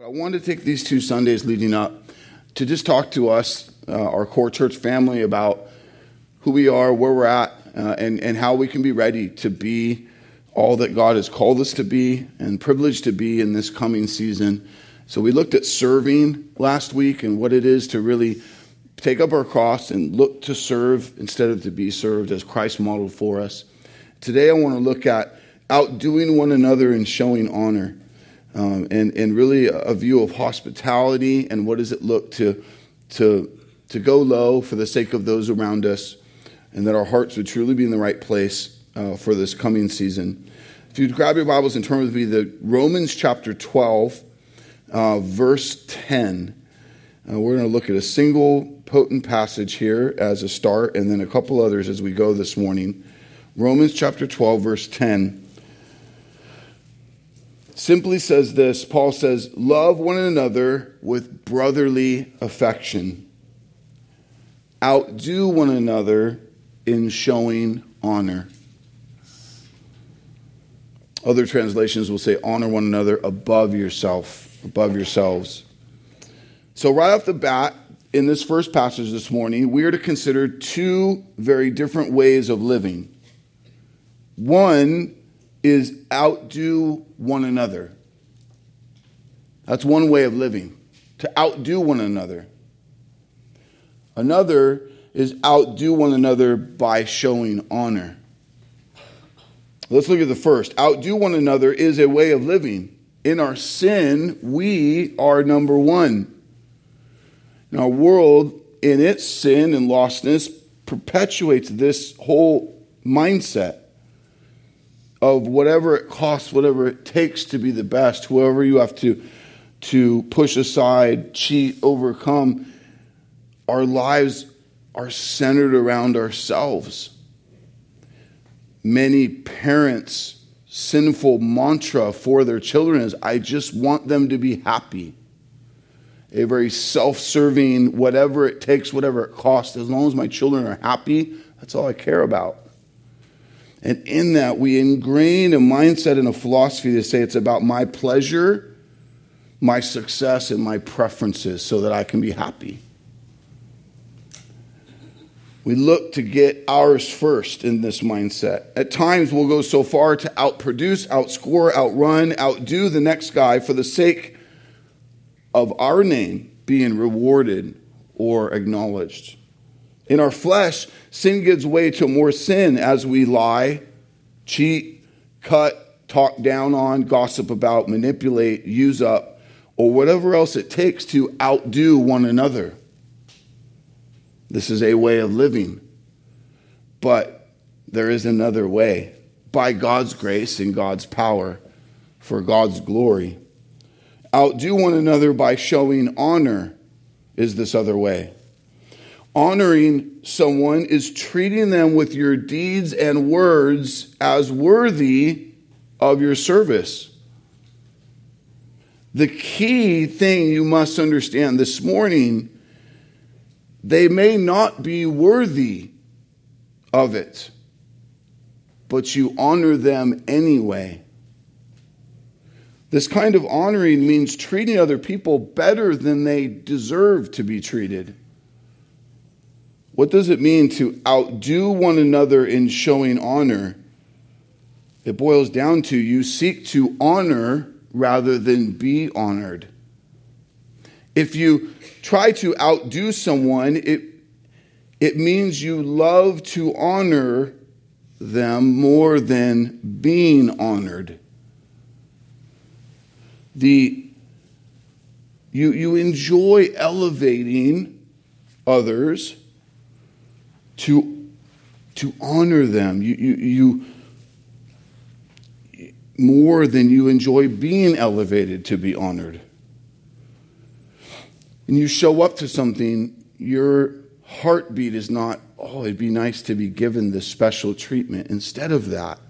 I wanted to take these two Sundays leading up to just talk to us, uh, our core church family, about who we are, where we're at, uh, and, and how we can be ready to be all that God has called us to be and privileged to be in this coming season. So, we looked at serving last week and what it is to really take up our cross and look to serve instead of to be served as Christ modeled for us. Today, I want to look at outdoing one another and showing honor um, and, and really a view of hospitality and what does it look to, to, to go low for the sake of those around us, and that our hearts would truly be in the right place uh, for this coming season. If you'd grab your Bibles and turn with me to Romans chapter 12, uh, verse 10. Uh, we're going to look at a single potent passage here as a start, and then a couple others as we go this morning. Romans chapter 12, verse 10 simply says this Paul says, Love one another with brotherly affection, outdo one another in showing honor. Other translations will say, Honor one another above yourself, above yourselves. So, right off the bat, in this first passage this morning, we are to consider two very different ways of living. One is outdo one another. That's one way of living, to outdo one another. Another is outdo one another by showing honor. Let's look at the first. Outdo one another is a way of living. In our sin, we are number one. Our world, in its sin and lostness, perpetuates this whole mindset of whatever it costs, whatever it takes to be the best, whoever you have to, to push aside, cheat, overcome, our lives are centered around ourselves. Many parents' sinful mantra for their children is I just want them to be happy. A very self serving, whatever it takes, whatever it costs, as long as my children are happy, that's all I care about. And in that, we ingrain a mindset and a philosophy to say it's about my pleasure, my success, and my preferences so that I can be happy. We look to get ours first in this mindset. At times, we'll go so far to outproduce, outscore, outrun, outdo the next guy for the sake of our name being rewarded or acknowledged. In our flesh, sin gives way to more sin as we lie, cheat, cut, talk down on, gossip about, manipulate, use up, or whatever else it takes to outdo one another. This is a way of living. But there is another way by God's grace and God's power for God's glory. Outdo one another by showing honor is this other way. Honoring someone is treating them with your deeds and words as worthy of your service. The key thing you must understand this morning they may not be worthy of it, but you honor them anyway. This kind of honoring means treating other people better than they deserve to be treated. What does it mean to outdo one another in showing honor? It boils down to you seek to honor rather than be honored. If you try to outdo someone, it, it means you love to honor them more than being honored. The, you, you enjoy elevating others to, to honor them. You, you, you more than you enjoy being elevated to be honored. And you show up to something, your heartbeat is not, oh, it'd be nice to be given this special treatment. Instead of that,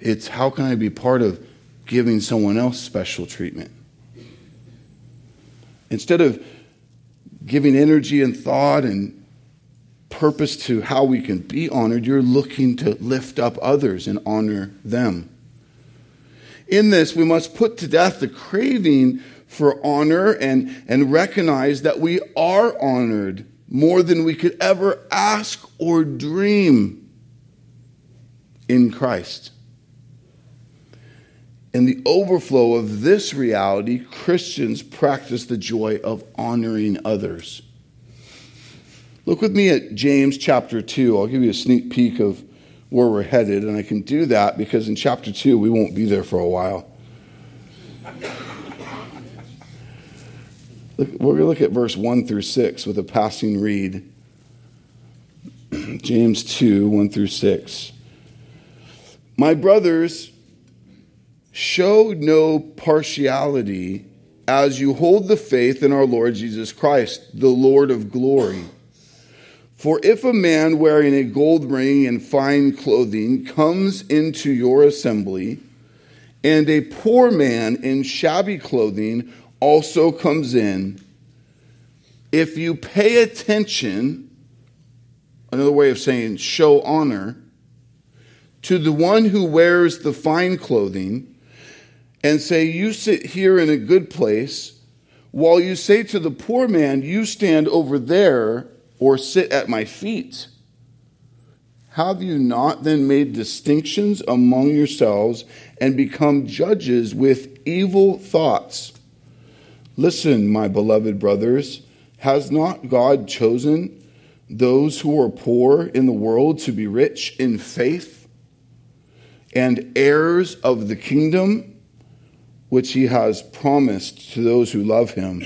it's how can I be part of giving someone else special treatment? Instead of giving energy and thought and purpose to how we can be honored, you're looking to lift up others and honor them. In this, we must put to death the craving for honor and, and recognize that we are honored more than we could ever ask or dream in Christ. In the overflow of this reality, Christians practice the joy of honoring others. Look with me at James chapter 2. I'll give you a sneak peek of where we're headed, and I can do that because in chapter 2 we won't be there for a while. Look, we're going to look at verse 1 through 6 with a passing read. James 2 1 through 6. My brothers, show no partiality as you hold the faith in our Lord Jesus Christ, the Lord of glory. For if a man wearing a gold ring and fine clothing comes into your assembly, and a poor man in shabby clothing also comes in, if you pay attention, another way of saying show honor, to the one who wears the fine clothing, and say, You sit here in a good place, while you say to the poor man, You stand over there or sit at my feet? Have you not then made distinctions among yourselves and become judges with evil thoughts? Listen, my beloved brothers, has not God chosen those who are poor in the world to be rich in faith and heirs of the kingdom which he has promised to those who love him?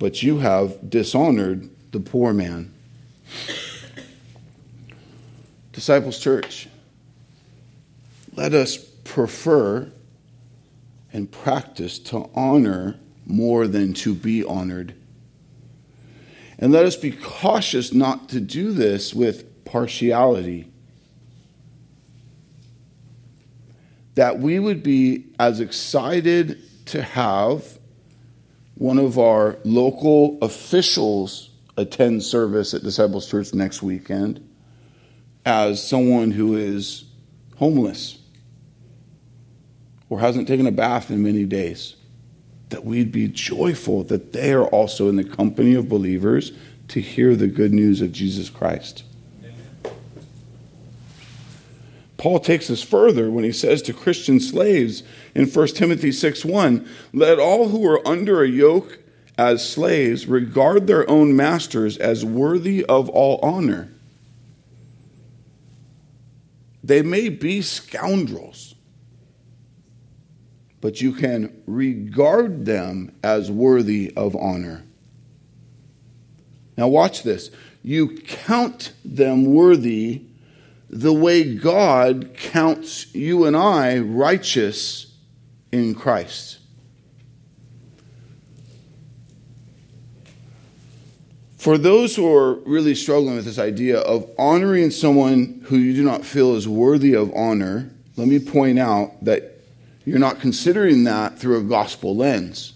But you have dishonored the poor man. Disciples Church, let us prefer and practice to honor more than to be honored. And let us be cautious not to do this with partiality. That we would be as excited to have one of our local officials attend service at Disciples Church next weekend as someone who is homeless or hasn't taken a bath in many days. That we'd be joyful that they are also in the company of believers to hear the good news of Jesus Christ. Paul takes us further when he says to Christian slaves in 1 Timothy 6 1, let all who are under a yoke as slaves regard their own masters as worthy of all honor. They may be scoundrels, but you can regard them as worthy of honor. Now, watch this. You count them worthy the way God counts you and I righteous in Christ. For those who are really struggling with this idea of honoring someone who you do not feel is worthy of honor, let me point out that you're not considering that through a gospel lens.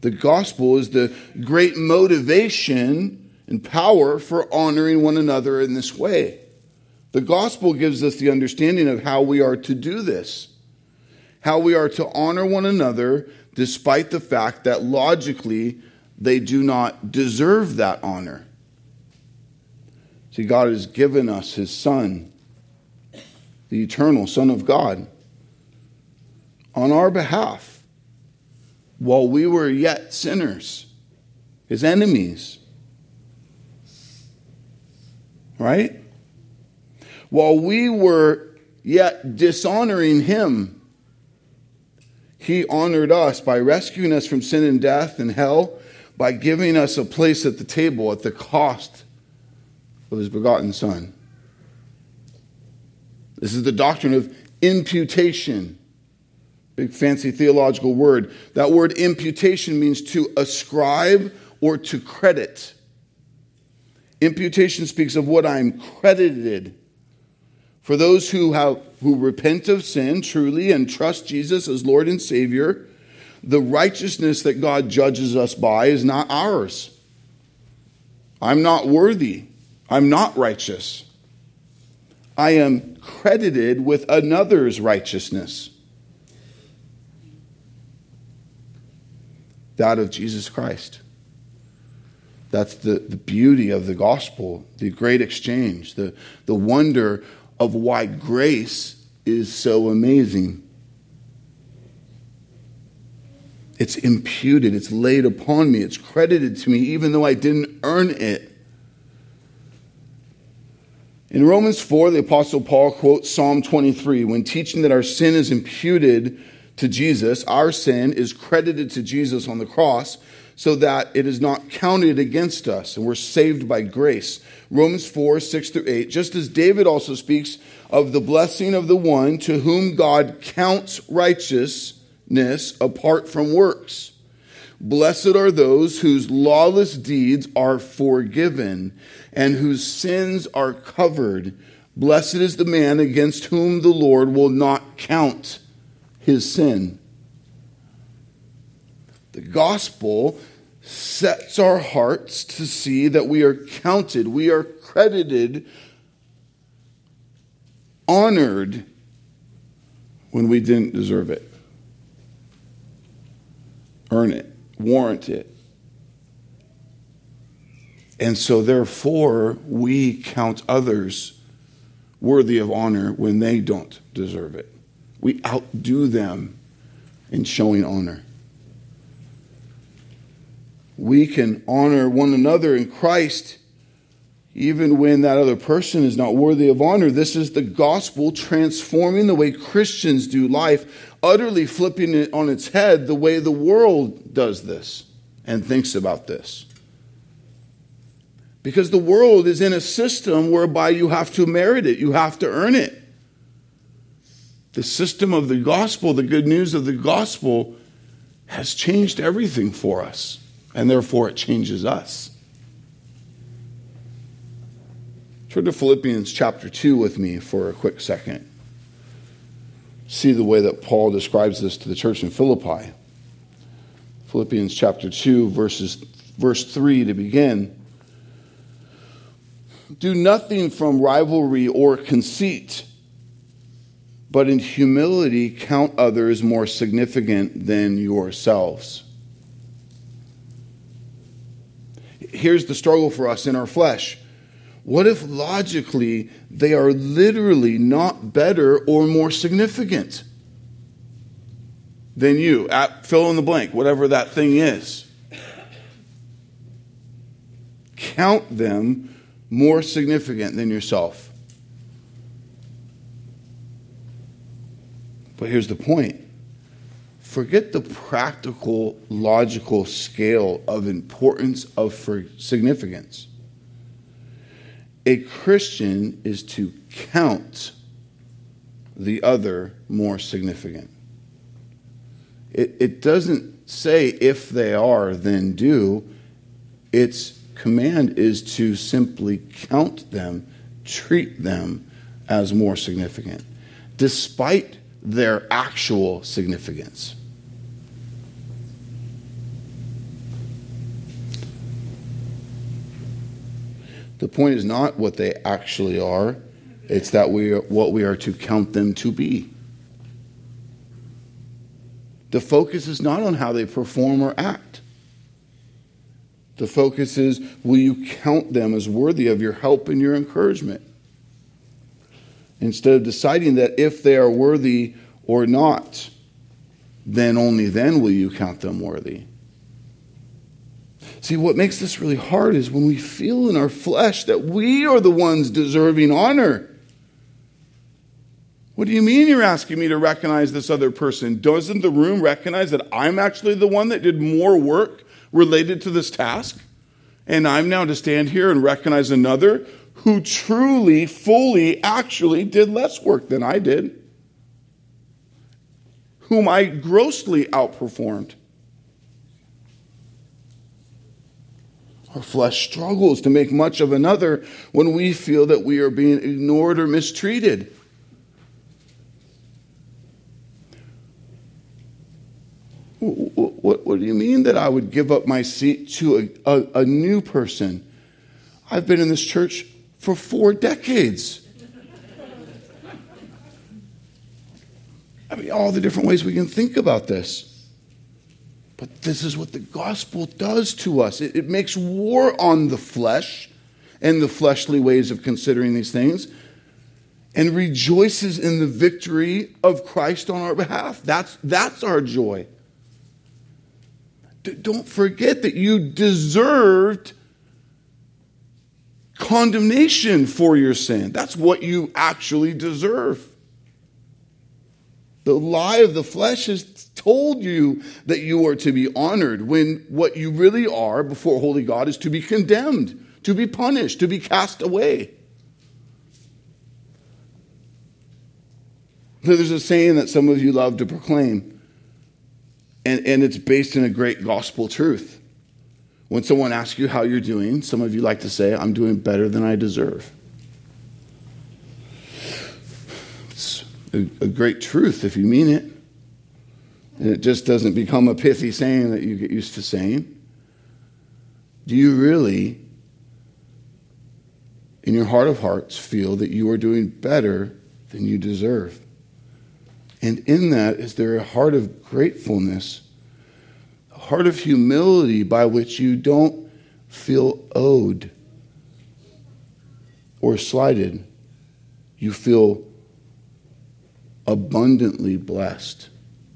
The gospel is the great motivation and power for honoring one another in this way. The gospel gives us the understanding of how we are to do this, how we are to honor one another despite the fact that logically they do not deserve that honor. See, God has given us His Son, the eternal Son of God, on our behalf while we were yet sinners, His enemies. Right? While we were yet dishonoring Him, He honored us by rescuing us from sin and death and hell by giving us a place at the table at the cost of his begotten Son. This is the doctrine of imputation. Big fancy theological word. That word imputation means to ascribe or to credit. Imputation speaks of what I'm credited. For those who have who repent of sin truly and trust Jesus as Lord and Savior, the righteousness that God judges us by is not ours. I'm not worthy. I'm not righteous. I am credited with another's righteousness. that of Jesus Christ. That's the, the beauty of the gospel, the great exchange, the, the wonder of why grace is so amazing. It's imputed, it's laid upon me, it's credited to me, even though I didn't earn it. In Romans 4, the Apostle Paul quotes Psalm 23 when teaching that our sin is imputed to Jesus, our sin is credited to Jesus on the cross so that it is not counted against us and we're saved by grace. Romans 4, 6 through 8, just as David also speaks of the blessing of the one to whom God counts righteousness apart from works. Blessed are those whose lawless deeds are forgiven and whose sins are covered. Blessed is the man against whom the Lord will not count his sin. The gospel sets our hearts to see that we are counted, we are credited, honored when we didn't deserve it, earn it warrant it. And so, therefore, we count others worthy of honor when they don't deserve it. We outdo them in showing honor. We can honor one another in Christ even when that other person is not worthy of honor. This is the gospel transforming the way Christians do life, utterly flipping it on its head the way the world does this and thinks about this. Because the world is in a system whereby you have to merit it, you have to earn it. The system of the gospel, the good news of the gospel, has changed everything for us, and therefore it changes us. Turn to Philippians chapter 2 with me for a quick second. See the way that Paul describes this to the church in Philippi. Philippians chapter 2, verses, verse 3 to begin. Do nothing from rivalry or conceit, but in humility count others more significant than yourselves. Here's the struggle for us in our flesh what if logically they are literally not better or more significant than you? At fill in the blank, whatever that thing is. Count them more significant than yourself. But here's the point forget the practical, logical scale of importance of significance a Christian is to count the other more significant. It, it doesn't say if they are, then do. Its command is to simply count them, treat them as more significant, despite their actual significance. The point is not what they actually are, it's that we are, what we are to count them to be. The focus is not on how they perform or act. The focus is will you count them as worthy of your help and your encouragement? Instead of deciding that if they are worthy or not, then only then will you count them worthy. See, what makes this really hard is when we feel in our flesh that we are the ones deserving honor. What do you mean you're asking me to recognize this other person? Doesn't the room recognize that I'm actually the one that did more work related to this task? And I'm now to stand here and recognize another who truly, fully, actually did less work than I did, whom I grossly outperformed. Our flesh struggles to make much of another when we feel that we are being ignored or mistreated. What, what, do you mean that I would give up my seat to a, a, a new person? I've been in this church for four decades. I mean, all the different ways we can think about this. But this is what the gospel does to us it, it makes war on the flesh and the fleshly ways of considering these things and rejoices in the victory of Christ on our behalf. That's, that's our joy. D- don't forget that you deserved condemnation for your sin. That's what you actually deserve. The lie of the flesh has told you that you are to be honored when what you really are before holy God is to be condemned, to be punished, to be cast away. There's a saying that some of you love to proclaim, and, and it's based in a great gospel truth. When someone asks you how you're doing, some of you like to say, I'm doing better than I deserve. A, a great truth if you mean it. And it just doesn't become a pithy saying that you get used to saying. Do you really, in your heart of hearts, feel that you are doing better than you deserve? And in that, is there a heart of gratefulness, a heart of humility by which you don't feel owed or slighted? You feel abundantly blessed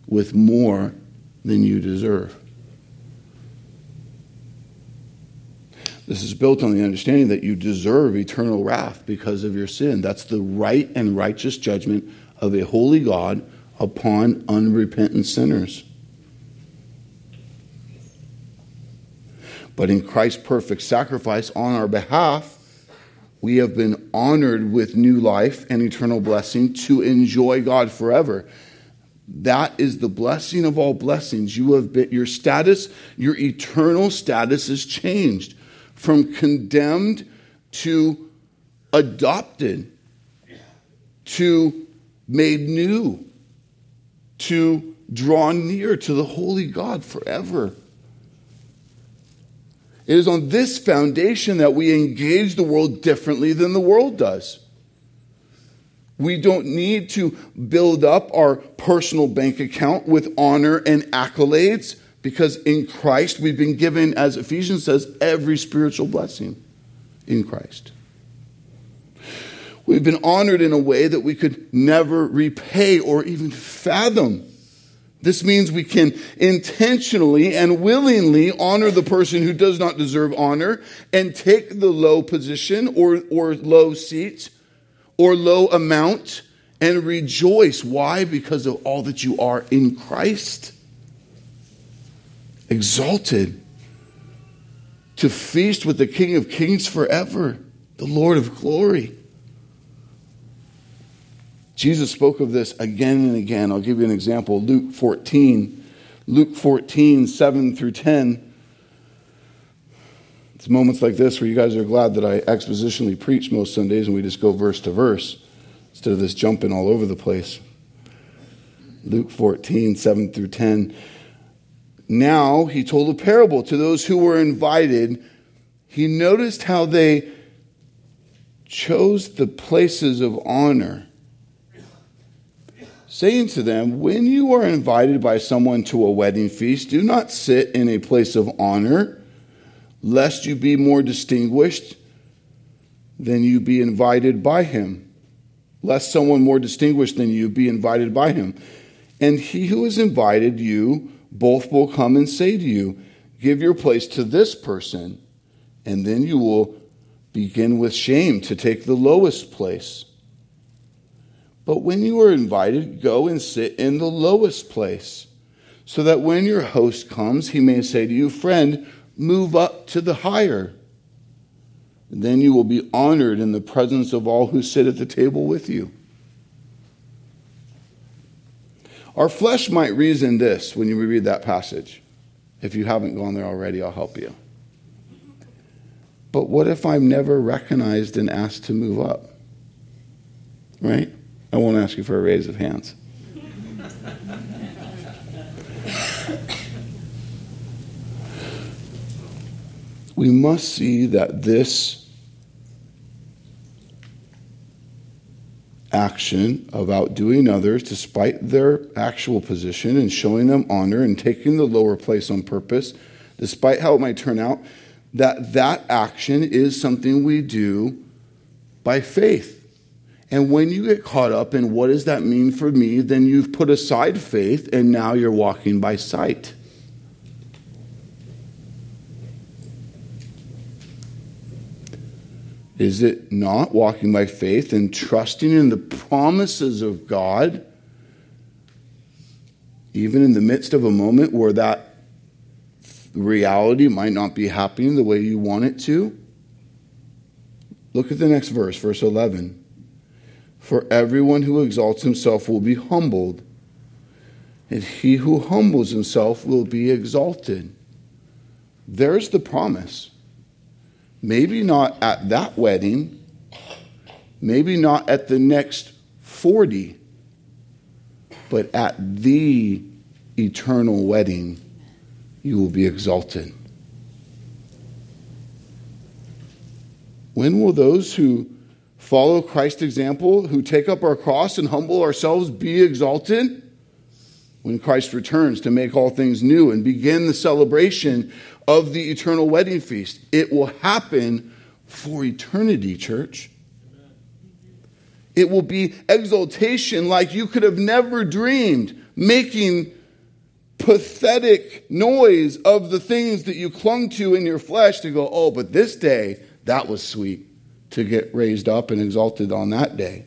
with more than you deserve. This is built on the understanding that you deserve eternal wrath because of your sin. That's the right and righteous judgment of a holy God upon unrepentant sinners. But in Christ's perfect sacrifice on our behalf, we have been honored with new life and eternal blessing to enjoy God forever. That is the blessing of all blessings. You have been, your status, your eternal status is changed from condemned to adopted to made new to draw near to the holy God forever. It is on this foundation that we engage the world differently than the world does. We don't need to build up our personal bank account with honor and accolades because in Christ we've been given, as Ephesians says, every spiritual blessing in Christ. We've been honored in a way that we could never repay or even fathom. This means we can intentionally and willingly honor the person who does not deserve honor and take the low position or, or low seat or low amount and rejoice. Why? Because of all that you are in Christ. Exalted to feast with the King of Kings forever, the Lord of glory. Jesus spoke of this again and again. I'll give you an example. Luke 14. Luke 14, 7 through 10. It's moments like this where you guys are glad that I expositionally preach most Sundays and we just go verse to verse instead of this jumping all over the place. Luke 14, 7 through 10. Now he told a parable to those who were invited. He noticed how they chose the places of honor saying to them, When you are invited by someone to a wedding feast, do not sit in a place of honor, lest you be more distinguished than you be invited by him. Lest someone more distinguished than you be invited by him. And he who has invited you, both will come and say to you, Give your place to this person, and then you will begin with shame to take the lowest place. But when you are invited, go and sit in the lowest place, so that when your host comes, he may say to you, Friend, move up to the higher. Then you will be honored in the presence of all who sit at the table with you. Our flesh might reason this when you read that passage. If you haven't gone there already, I'll help you. But what if I'm never recognized and asked to move up? Right? I won't ask you for a raise of hands. we must see that this action of outdoing others despite their actual position and showing them honor and taking the lower place on purpose, despite how it might turn out, that that action is something we do by faith. And when you get caught up in what does that mean for me, then you've put aside faith and now you're walking by sight. Is it not walking by faith and trusting in the promises of God, even in the midst of a moment where that reality might not be happening the way you want it to? Look at the next verse, verse 11. For everyone who exalts himself will be humbled, and he who humbles himself will be exalted. There's the promise. Maybe not at that wedding, maybe not at the next 40, but at the eternal wedding, you will be exalted. When will those who follow Christ's example, who take up our cross and humble ourselves, be exalted? When Christ returns to make all things new and begin the celebration of the eternal wedding feast. It will happen for eternity, church. It will be exaltation like you could have never dreamed, making pathetic noise of the things that you clung to in your flesh to go, oh, but this day, that was sweet to get raised up and exalted on that day.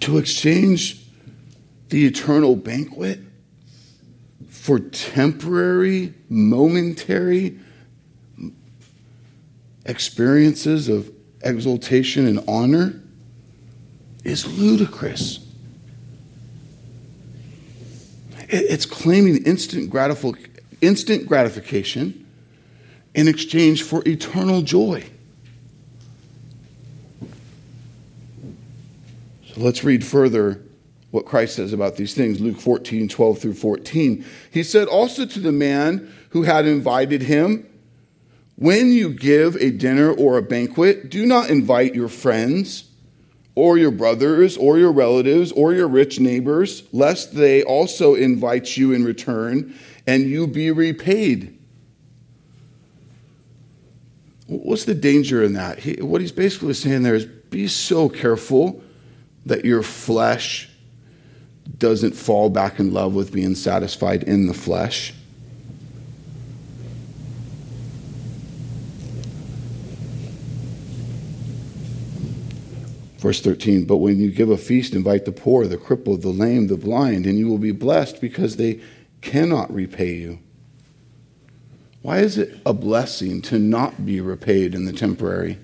To exchange the eternal banquet for temporary, momentary experiences of exaltation and honor is ludicrous. It's claiming instant, gratif- instant gratification in exchange for eternal joy. So let's read further what Christ says about these things. Luke 14, 12 through 14. He said also to the man who had invited him, When you give a dinner or a banquet, do not invite your friends or your brothers or your relatives or your rich neighbors, lest they also invite you in return and you be repaid. What's the danger in that? He, what he's basically saying there is be so careful that your flesh doesn't fall back in love with being satisfied in the flesh. Verse 13, but when you give a feast, invite the poor, the crippled, the lame, the blind, and you will be blessed because they cannot repay you. Why is it a blessing to not be repaid in the temporary?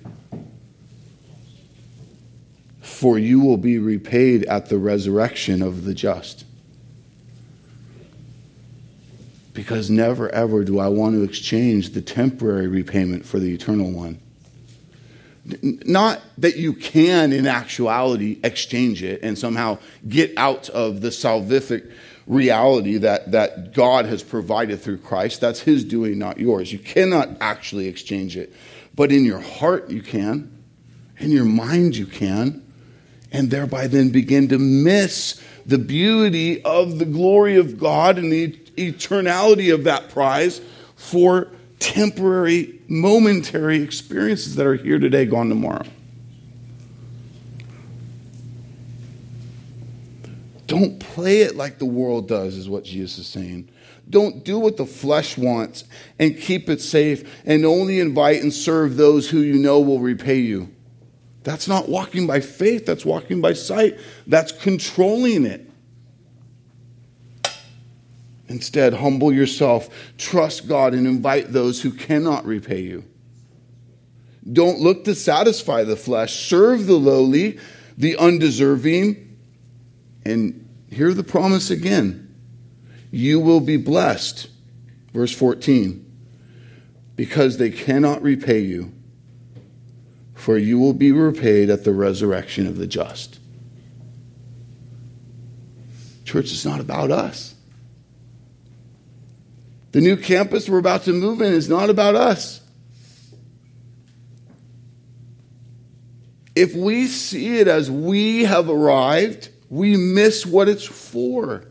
for you will be repaid at the resurrection of the just. Because never ever do I want to exchange the temporary repayment for the eternal one. Not that you can, in actuality, exchange it and somehow get out of the salvific reality that, that God has provided through Christ. That's His doing, not yours. You cannot actually exchange it. But in your heart, you can. In your mind, you can and thereby then begin to miss the beauty of the glory of God and the eternality of that prize for temporary, momentary experiences that are here today, gone tomorrow. Don't play it like the world does, is what Jesus is saying. Don't do what the flesh wants and keep it safe and only invite and serve those who you know will repay you. That's not walking by faith, that's walking by sight. That's controlling it. Instead, humble yourself, trust God, and invite those who cannot repay you. Don't look to satisfy the flesh, serve the lowly, the undeserving. And hear the promise again you will be blessed. Verse 14 because they cannot repay you for you will be repaid at the resurrection of the just. Church is not about us. The new campus we're about to move in is not about us. if we see it as we have arrived, we miss what it's for.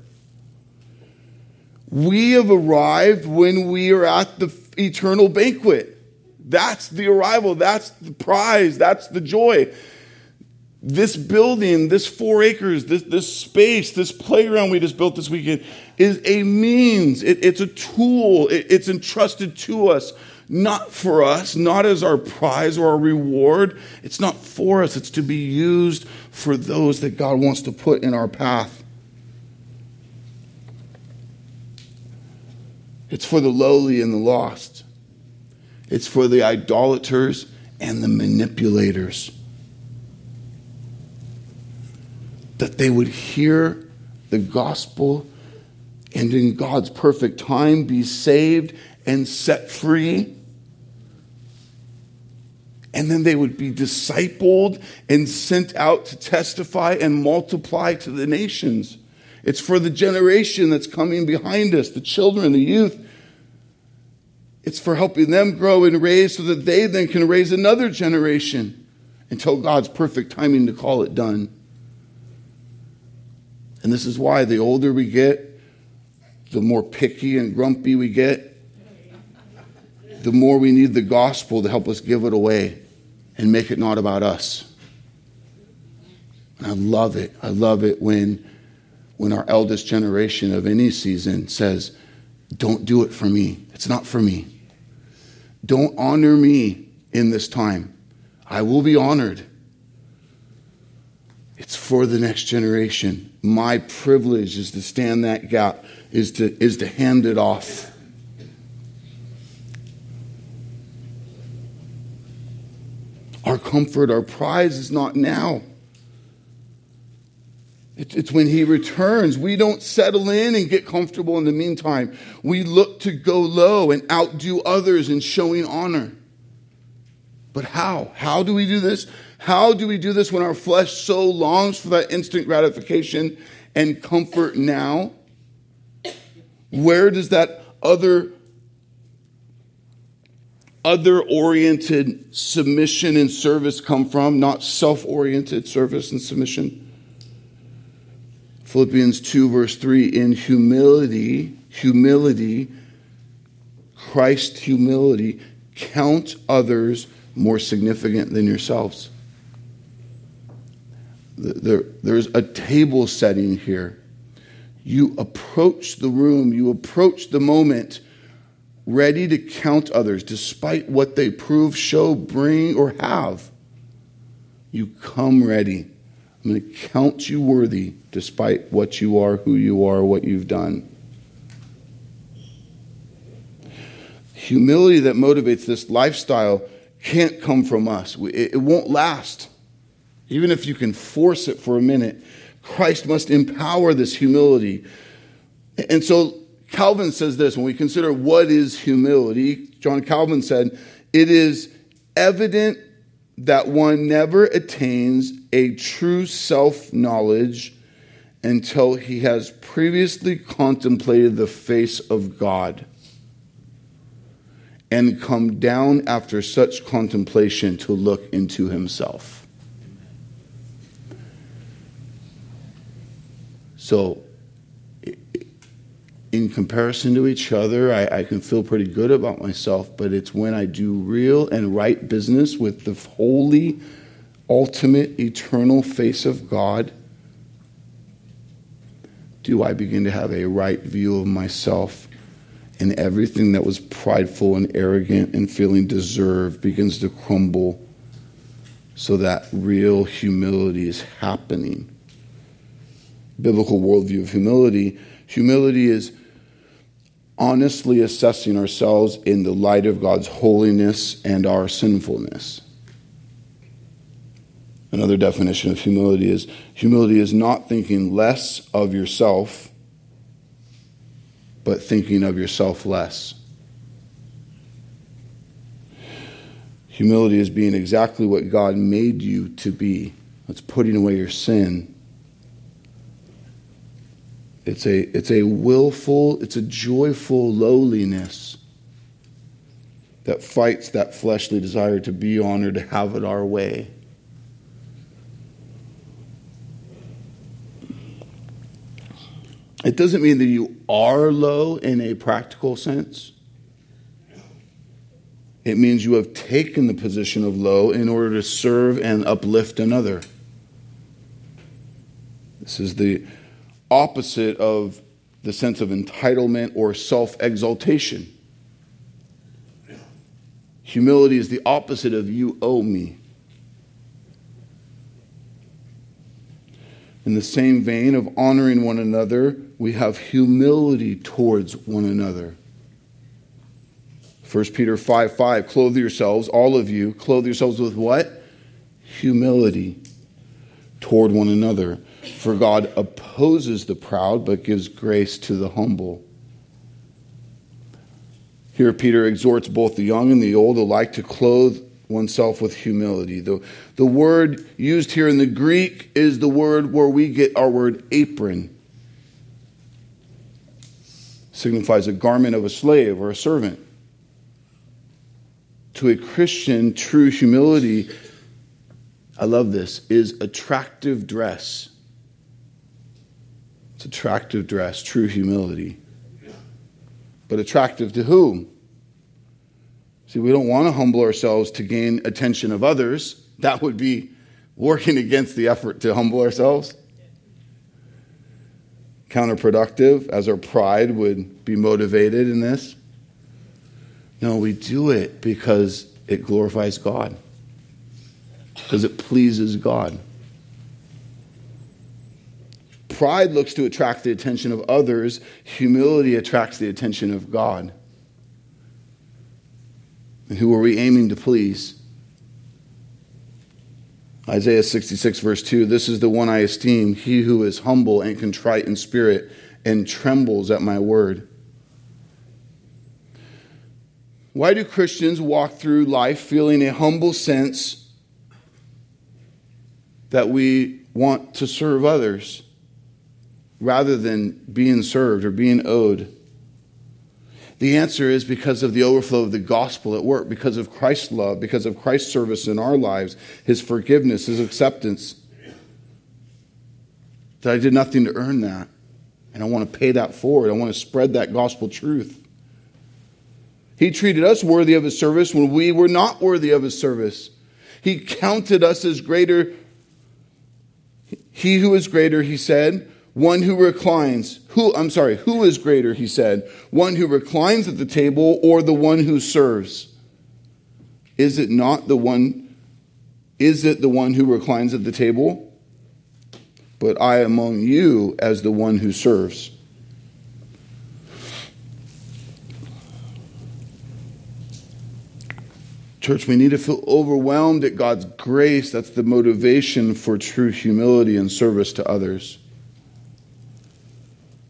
We have arrived when we are at the eternal banquet. That's the arrival. That's the prize. That's the joy. This building, this four acres, this, this space, this playground we just built this weekend is a means. It, it's a tool. It, it's entrusted to us, not for us, not as our prize or our reward. It's not for us. It's to be used for those that God wants to put in our path. It's for the lowly and the lost. It's for the idolaters and the manipulators. That they would hear the gospel and in God's perfect time be saved and set free. And then they would be discipled and sent out to testify and multiply to the nations. It's for the generation that's coming behind us, the children, the youth, it's for helping them grow and raise so that they then can raise another generation until God's perfect timing to call it done. And this is why the older we get, the more picky and grumpy we get, the more we need the gospel to help us give it away and make it not about us. And I love it. I love it when, when our eldest generation of any season says, Don't do it for me. It's not for me. Don't honor me in this time. I will be honored. It's for the next generation. My privilege is to stand that gap, is to, is to hand it off. Comfort, our prize is not now. It's when he returns. We don't settle in and get comfortable in the meantime. We look to go low and outdo others in showing honor. But how? How do we do this? How do we do this when our flesh so longs for that instant gratification and comfort now? Where does that other other oriented submission and service come from, not self oriented service and submission? Philippians 2, verse 3 in humility, humility, Christ humility, count others more significant than yourselves. There, there's a table setting here. You approach the room, you approach the moment ready to count others despite what they prove, show, bring, or have. You come ready. I'm going to count you worthy despite what you are, who you are, what you've done. Humility that motivates this lifestyle can't come from us, it won't last. Even if you can force it for a minute, Christ must empower this humility. And so Calvin says this when we consider what is humility, John Calvin said, it is evident that one never attains a true self knowledge until he has previously contemplated the face of God and come down after such contemplation to look into himself. So, in comparison to each other, I, I, can feel pretty good about myself, but it's when I do real and right business with the holy, ultimate, eternal face of God do I begin to have a right view of myself, and everything that was prideful and arrogant and feeling deserved begins to crumble so that real humility is happening. Biblical worldview of humility humility is honestly assessing ourselves in the light of God's holiness and our sinfulness. Another definition of humility is humility is not thinking less of yourself, but thinking of yourself less. Humility is being exactly what God made you to be. It's putting away your sin. It's a, it's a willful, it's a joyful lowliness that fights that fleshly desire to be honored, to have it our way. It doesn't mean that you are low in a practical sense. It means you have taken the position of low in order to serve and uplift another. This is the opposite of the sense of entitlement or self exaltation. Humility is the opposite of you owe me. In the same vein of honoring one another, we have humility towards one another. 1 Peter 5 5, clothe yourselves, all of you, clothe yourselves with what? Humility toward one another. For God opposes the proud, but gives grace to the humble. Here, Peter exhorts both the young and the old alike to clothe oneself with humility. The, the word used here in the Greek is the word where we get our word apron. signifies a garment of a slave or a servant. To a Christian, true humility, I love this, is attractive dress. It's attractive dress, true humility. But attractive to whom? See, we don't want to humble ourselves to gain attention of others. That would be working against the effort to humble ourselves. Counterproductive, as our pride would be motivated in this. No, we do it because it glorifies God, because it pleases God. Pride looks to attract the attention of others, humility attracts the attention of God. And who are we aiming to please? Isaiah 66, verse 2 This is the one I esteem, he who is humble and contrite in spirit and trembles at my word. Why do Christians walk through life feeling a humble sense that we want to serve others rather than being served or being owed? The answer is because of the overflow of the gospel at work, because of Christ's love, because of Christ's service in our lives, his forgiveness, his acceptance. That I did nothing to earn that. And I want to pay that forward. I want to spread that gospel truth. He treated us worthy of his service when we were not worthy of his service. He counted us as greater. He who is greater, he said, one who reclines, who, I'm sorry, who is greater, he said, one who reclines at the table or the one who serves? Is it not the one, is it the one who reclines at the table? But I among you as the one who serves. Church, we need to feel overwhelmed at God's grace. That's the motivation for true humility and service to others.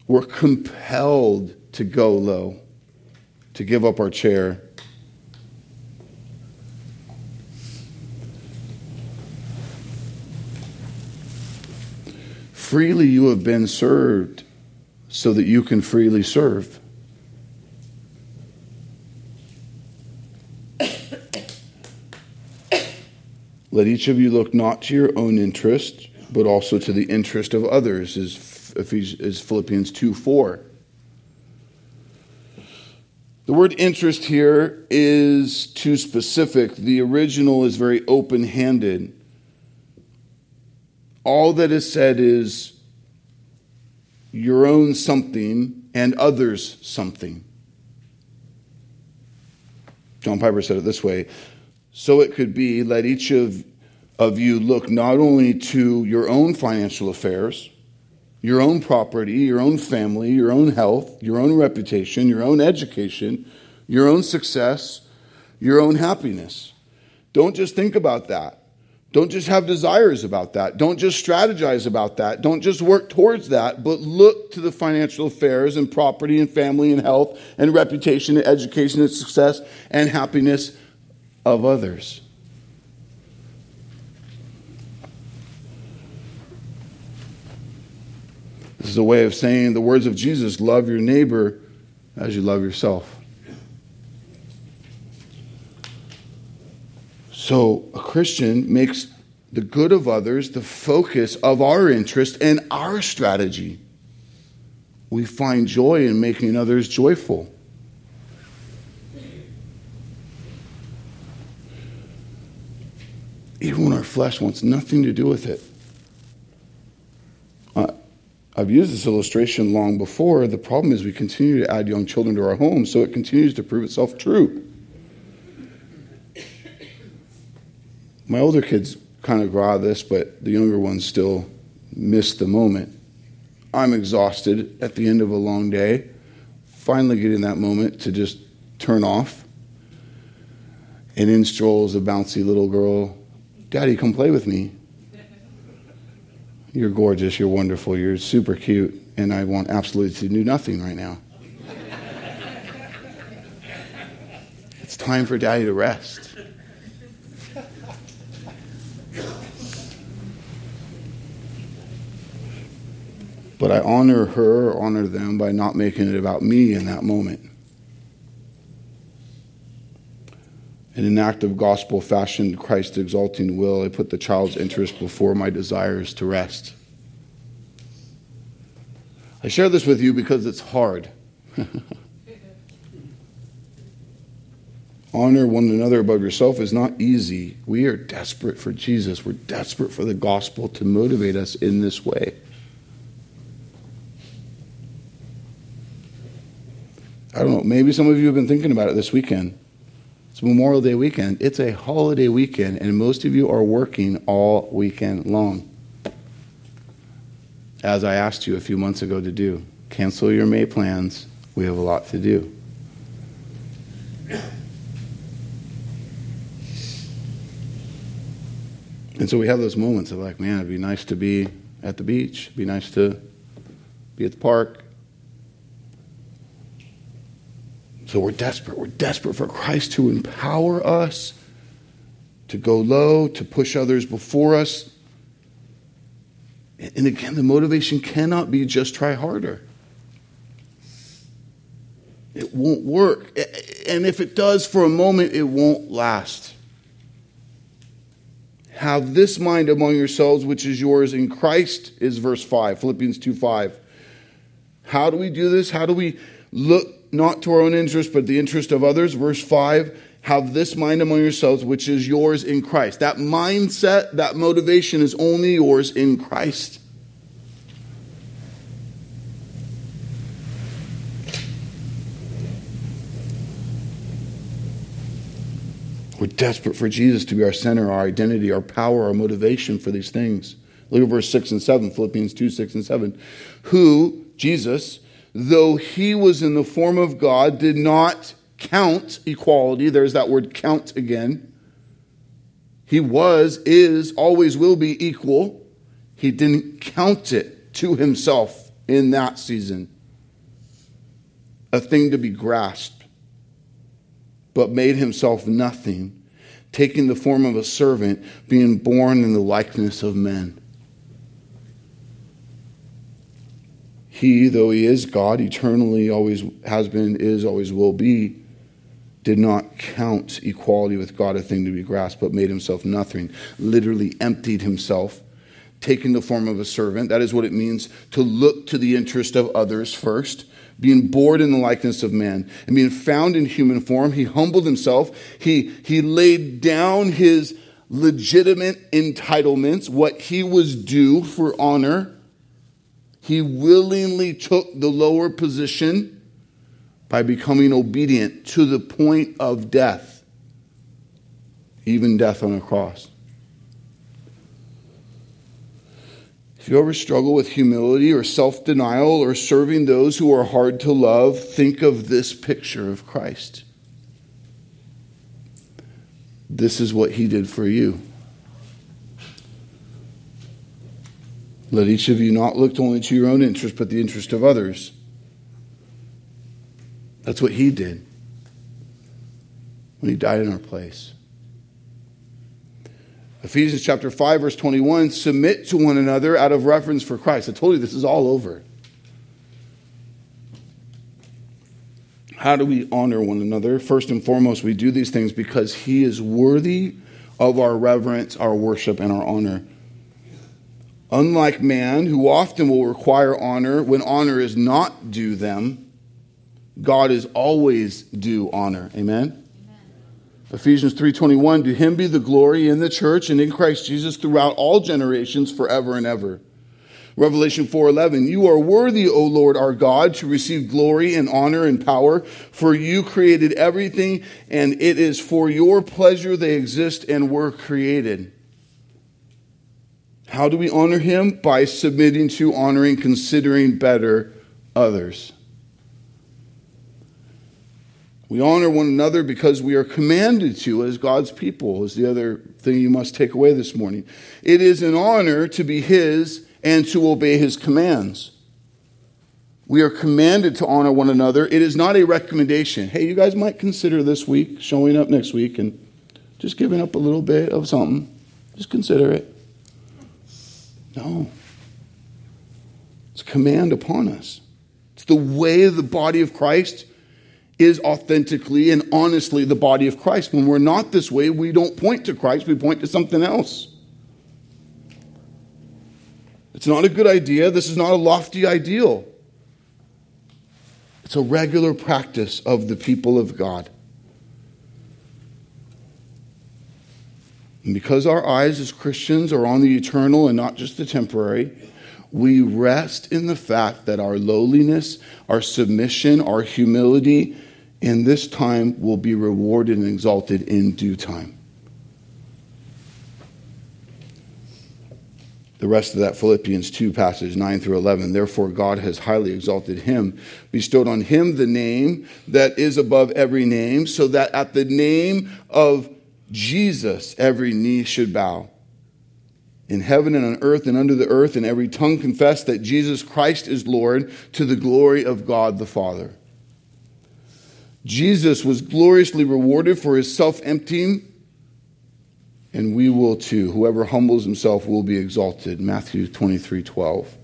We're compelled to go low, to give up our chair. Freely you have been served so that you can freely serve. Let each of you look not to your own interest, but also to the interest of others, is is Philippians 2 4. The word interest here is too specific. The original is very open handed. All that is said is your own something and others something. John Piper said it this way So it could be, let each of, of you look not only to your own financial affairs, your own property, your own family, your own health, your own reputation, your own education, your own success, your own happiness. Don't just think about that. Don't just have desires about that. Don't just strategize about that. Don't just work towards that, but look to the financial affairs and property and family and health and reputation and education and success and happiness of others. This is a way of saying the words of Jesus love your neighbor as you love yourself. So a Christian makes the good of others the focus of our interest and our strategy. we find joy in making others joyful. Even when our flesh wants nothing to do with it. I've used this illustration long before. The problem is we continue to add young children to our homes, so it continues to prove itself true. My older kids kind of grow this, but the younger ones still miss the moment. I'm exhausted at the end of a long day, finally getting that moment to just turn off. And in strolls a bouncy little girl. Daddy, come play with me. You're gorgeous, you're wonderful, you're super cute, and I want absolutely to do nothing right now. it's time for daddy to rest. But I honor her, honor them by not making it about me in that moment. In an act of gospel fashioned Christ exalting will, I put the child's interest before my desires to rest. I share this with you because it's hard. Honor one another above yourself is not easy. We are desperate for Jesus. We're desperate for the gospel to motivate us in this way. I don't know, maybe some of you have been thinking about it this weekend. It's Memorial Day weekend. It's a holiday weekend, and most of you are working all weekend long. As I asked you a few months ago to do, cancel your May plans. We have a lot to do. And so we have those moments of like, man, it'd be nice to be at the beach, it'd be nice to be at the park, So we're desperate. We're desperate for Christ to empower us to go low, to push others before us. And again, the motivation cannot be just try harder. It won't work. And if it does for a moment, it won't last. Have this mind among yourselves, which is yours in Christ, is verse 5, Philippians 2 5. How do we do this? How do we look not to our own interest, but the interest of others. Verse 5 Have this mind among yourselves, which is yours in Christ. That mindset, that motivation is only yours in Christ. We're desperate for Jesus to be our center, our identity, our power, our motivation for these things. Look at verse 6 and 7, Philippians 2 6 and 7. Who, Jesus, though he was in the form of God, did not count equality. There's that word count again. He was, is, always will be equal. He didn't count it to himself in that season. A thing to be grasped, but made himself nothing, taking the form of a servant, being born in the likeness of men. He, though he is God, eternally always has been, is, always will be, did not count equality with God a thing to be grasped, but made himself nothing, literally emptied himself, taking the form of a servant. That is what it means to look to the interest of others first. Being born in the likeness of man and being found in human form, he humbled himself. He, he laid down his legitimate entitlements, what he was due for honor he willingly took the lower position by becoming obedient to the point of death, even death on a cross. If you ever struggle with humility or self denial or serving those who are hard to love, think of this picture of Christ. This is what he did for you. Let each of you not look only to your own interest, but the interest of others. That's what he did when he died in our place. Ephesians chapter 5, verse 21 submit to one another out of reverence for Christ. I told you this is all over. How do we honor one another? First and foremost, we do these things because he is worthy of our reverence, our worship, and our honor. Unlike man, who often will require honor when honor is not due them, God is always due honor. Amen. Ephesians 3:21 To him be the glory in the church and in Christ Jesus throughout all generations forever and ever. Revelation 4:11 You are worthy, O Lord our God, to receive glory and honor and power, for you created everything and it is for your pleasure they exist and were created. How do we honor him? By submitting to, honoring, considering better others. We honor one another because we are commanded to as God's people, is the other thing you must take away this morning. It is an honor to be His and to obey His commands. We are commanded to honor one another. It is not a recommendation. Hey, you guys might consider this week showing up next week and just giving up a little bit of something. Just consider it. No. It's a command upon us. It's the way the body of Christ is authentically and honestly the body of Christ. When we're not this way, we don't point to Christ, we point to something else. It's not a good idea. This is not a lofty ideal. It's a regular practice of the people of God. And because our eyes as Christians are on the eternal and not just the temporary, we rest in the fact that our lowliness, our submission, our humility in this time will be rewarded and exalted in due time. The rest of that Philippians 2 passage 9 through 11. Therefore, God has highly exalted him, bestowed on him the name that is above every name, so that at the name of Jesus every knee should bow. In heaven and on earth and under the earth, and every tongue confess that Jesus Christ is Lord to the glory of God the Father. Jesus was gloriously rewarded for his self emptying, and we will too. Whoever humbles himself will be exalted. Matthew 23 12.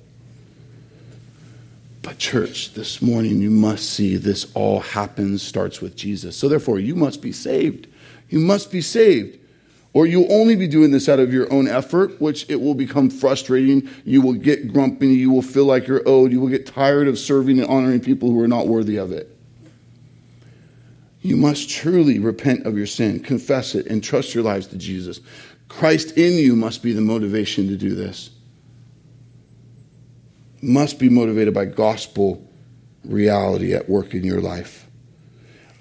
But, church, this morning you must see this all happens, starts with Jesus. So, therefore, you must be saved. You must be saved. Or you'll only be doing this out of your own effort, which it will become frustrating. You will get grumpy. You will feel like you're owed. You will get tired of serving and honoring people who are not worthy of it. You must truly repent of your sin, confess it, and trust your lives to Jesus. Christ in you must be the motivation to do this. Must be motivated by gospel reality at work in your life.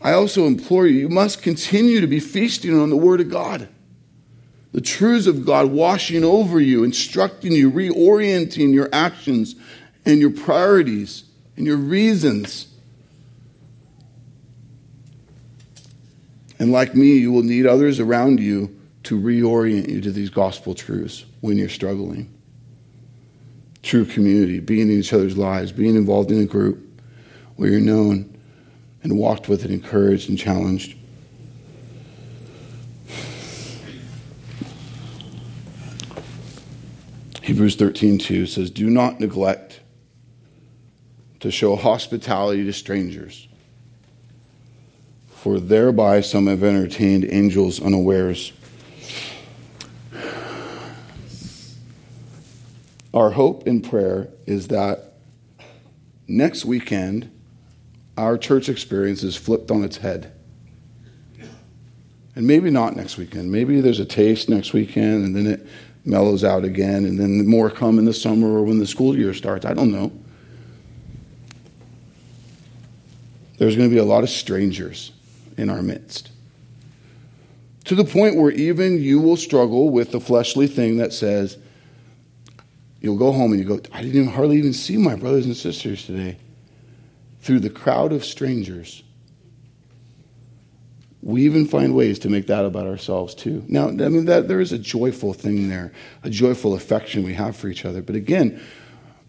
I also implore you, you must continue to be feasting on the Word of God. The truths of God washing over you, instructing you, reorienting your actions and your priorities and your reasons And like me, you will need others around you to reorient you to these gospel truths when you're struggling. True community, being in each other's lives, being involved in a group where you're known and walked with it, encouraged and challenged. Hebrews 13:2 says, "Do not neglect to show hospitality to strangers." for thereby some have entertained angels unawares. Our hope and prayer is that next weekend, our church experience is flipped on its head. And maybe not next weekend. Maybe there's a taste next weekend and then it mellows out again and then more come in the summer or when the school year starts. I don't know. There's going to be a lot of strangers in our midst. To the point where even you will struggle with the fleshly thing that says, you'll go home and you go, I didn't even hardly even see my brothers and sisters today. Through the crowd of strangers, we even find ways to make that about ourselves too. Now, I mean, that, there is a joyful thing there, a joyful affection we have for each other. But again,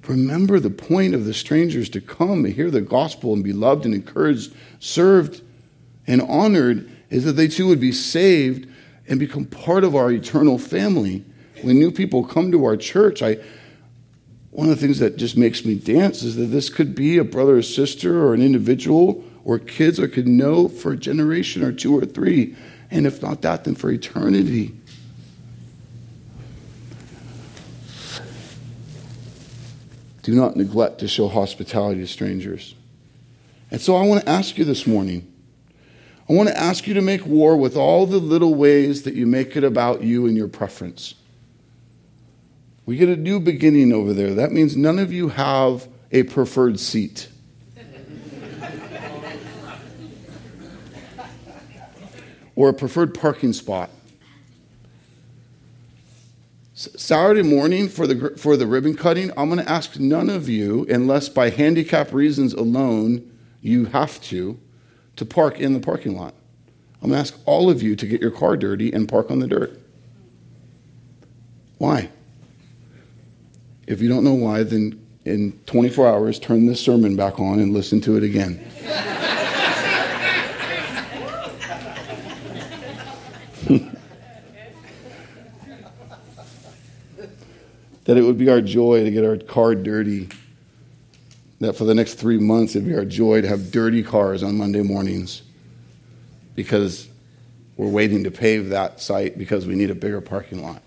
remember the point of the strangers to come and hear the gospel and be loved and encouraged, served, and honored is that they too would be saved and become part of our eternal family. When new people come to our church, I one of the things that just makes me dance is that this could be a brother or sister or an individual or kids I could know for a generation or two or three. And if not that, then for eternity. Do not neglect to show hospitality to strangers. And so I want to ask you this morning I want to ask you to make war with all the little ways that you make it about you and your preference. We get a new beginning over there. That means none of you have a preferred seat. or a preferred parking spot. Saturday morning for the, for the ribbon cutting, I'm going to ask none of you, unless by handicap reasons alone you have to, to park in the parking lot. I'm going to ask all of you to get your car dirty and park on the dirt. Why? If you don't know why, then in 24 hours, turn this sermon back on and listen to it again. that it would be our joy to get our car dirty. That for the next three months, it'd be our joy to have dirty cars on Monday mornings because we're waiting to pave that site because we need a bigger parking lot.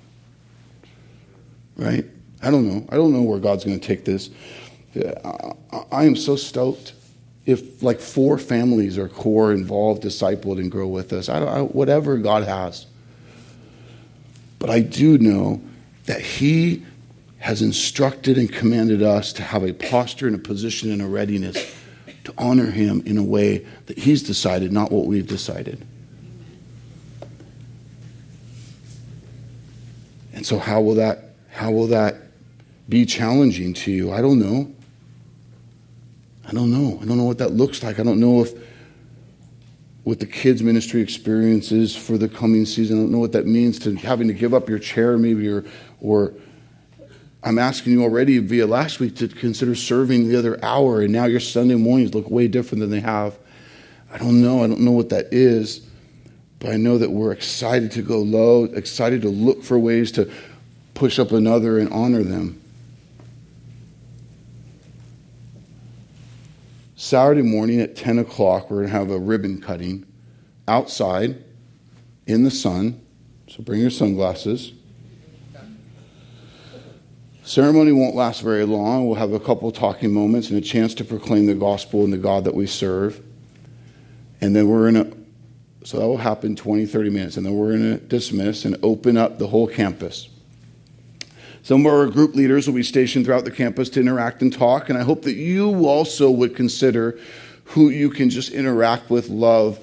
Right? I don't know. I don't know where God's going to take this. I am so stoked if like four families are core involved, discipled, and grow with us. I don't, I, whatever God has. But I do know that He has instructed and commanded us to have a posture and a position and a readiness to honor him in a way that he's decided, not what we've decided. And so how will that how will that be challenging to you? I don't know. I don't know. I don't know what that looks like. I don't know if what the kids ministry experience is for the coming season. I don't know what that means to having to give up your chair maybe or or I'm asking you already via last week to consider serving the other hour, and now your Sunday mornings look way different than they have. I don't know. I don't know what that is, but I know that we're excited to go low, excited to look for ways to push up another and honor them. Saturday morning at 10 o'clock, we're going to have a ribbon cutting outside in the sun. So bring your sunglasses. Ceremony won't last very long. We'll have a couple talking moments and a chance to proclaim the gospel and the God that we serve. And then we're going to, so that will happen 20, 30 minutes. And then we're going to dismiss and open up the whole campus. Some of our group leaders will be stationed throughout the campus to interact and talk. And I hope that you also would consider who you can just interact with, love,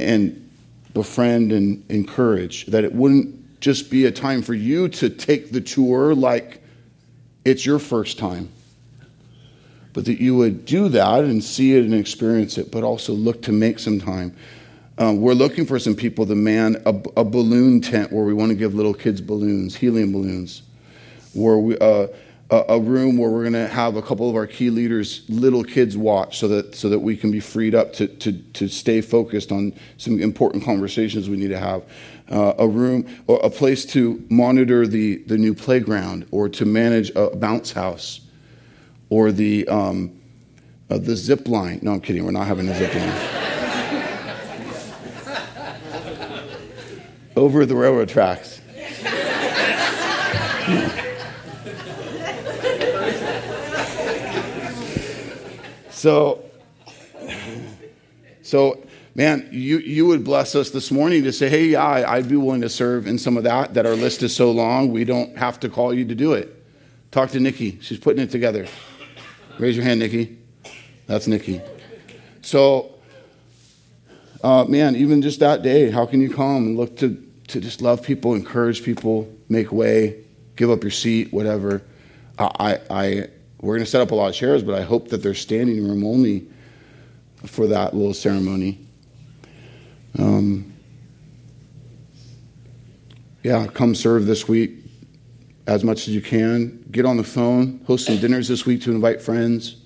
and befriend and encourage. That it wouldn't just be a time for you to take the tour like it's your first time. But that you would do that and see it and experience it, but also look to make some time. Um, we're looking for some people to man a, a, balloon tent where we want to give little kids balloons, helium balloons, where we, uh, a, room where we're going to have a couple of our key leaders, little kids watch, so that so that we can be freed up to to to stay focused on some important conversations we need to have uh, a room or a place to monitor the, the new playground or to manage a bounce house or the, um, uh, the zip line. No, I'm kidding. We're not having a zip line. Over the railroad tracks. so, so man, you, you would bless us this morning to say, hey, yeah, I, I'd be willing to serve in some of that, that our list is so long, we don't have to call you to do it. Talk to Nikki. She's putting it together. Raise your hand, Nikki. That's Nikki. So, uh, man, even just that day, how can you come and look to, to just love people, encourage people, make way, give up your seat, whatever? I, I, we're going to set up a lot of chairs, but I hope that there's standing room only for that little ceremony. Um, yeah, come serve this week as much as you can. Get on the phone, host some dinners this week to invite friends.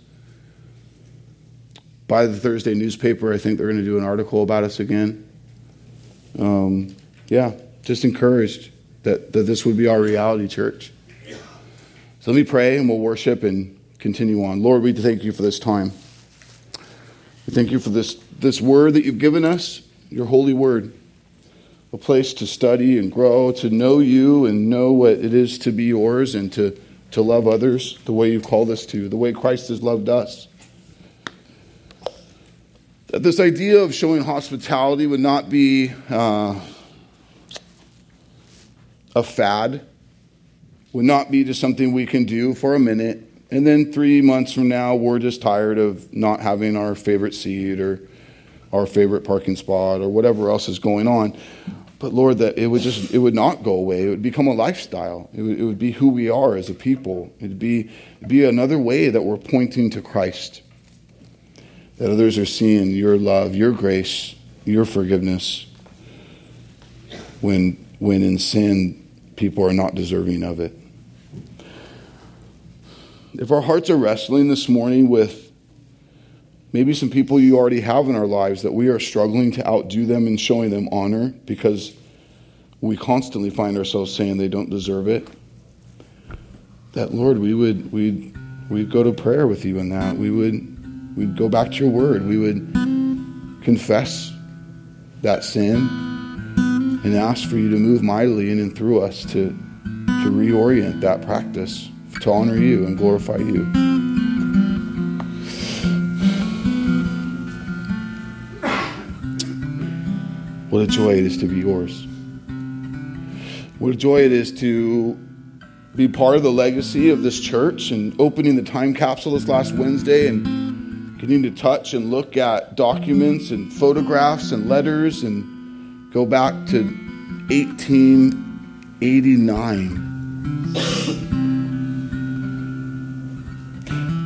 Buy the Thursday newspaper. I think they're going to do an article about us again. Um, yeah, just encouraged that, that this would be our reality church. So let me pray and we'll worship and continue on. Lord, we thank you for this time. We thank you for this, this word that you've given us your holy word, a place to study and grow, to know you and know what it is to be yours, and to to love others the way you've called us to, the way Christ has loved us. That this idea of showing hospitality would not be uh, a fad, would not be just something we can do for a minute, and then three months from now, we're just tired of not having our favorite seat or our favorite parking spot or whatever else is going on. But Lord, that it would just it would not go away. It would become a lifestyle. It would, it would be who we are as a people. It'd be be another way that we're pointing to Christ. That others are seeing your love, your grace, your forgiveness. When when in sin, people are not deserving of it. If our hearts are wrestling this morning with maybe some people you already have in our lives that we are struggling to outdo them in showing them honor because we constantly find ourselves saying they don't deserve it that lord we would we'd we'd go to prayer with you in that. We would we'd go back to your word. We would confess that sin and ask for you to move mightily in and through us to to reorient that practice to honor you and glorify you What a joy it is to be yours. What a joy it is to be part of the legacy of this church and opening the time capsule this last Wednesday and getting to touch and look at documents and photographs and letters and go back to 1889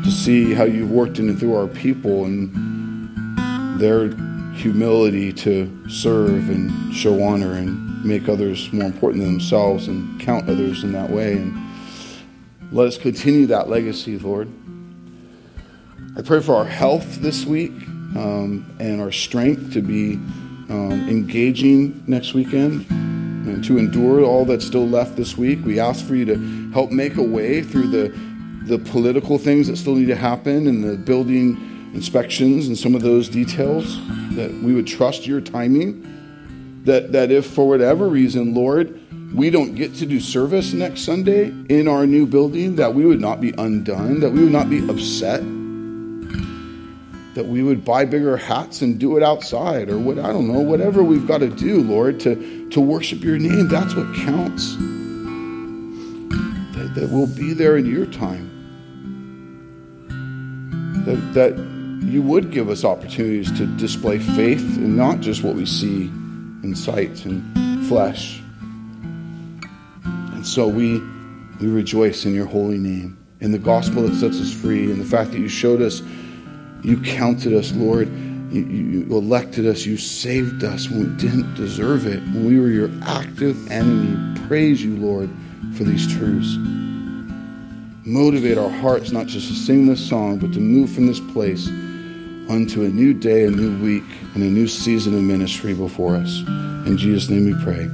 to see how you've worked in and through our people and their humility to serve and show honor and make others more important than themselves and count others in that way. And let us continue that legacy, Lord. I pray for our health this week um, and our strength to be um, engaging next weekend and to endure all that's still left this week. We ask for you to help make a way through the, the political things that still need to happen and the building inspections and some of those details, that we would trust your timing. That, that if for whatever reason, Lord, we don't get to do service next Sunday in our new building, that we would not be undone, that we would not be upset, that we would buy bigger hats and do it outside, or what I don't know, whatever we've got to do, Lord, to, to worship your name. That's what counts. That, that we'll be there in your time. That, that you would give us opportunities to display faith and not just what we see in sight and flesh. And so we, we rejoice in your holy name, in the gospel that sets us free, in the fact that you showed us, you counted us, Lord. You, you elected us, you saved us when we didn't deserve it, when we were your active enemy. Praise you, Lord, for these truths motivate our hearts not just to sing this song, but to move from this place unto a new day, a new week, and a new season of ministry before us. In Jesus' name we pray.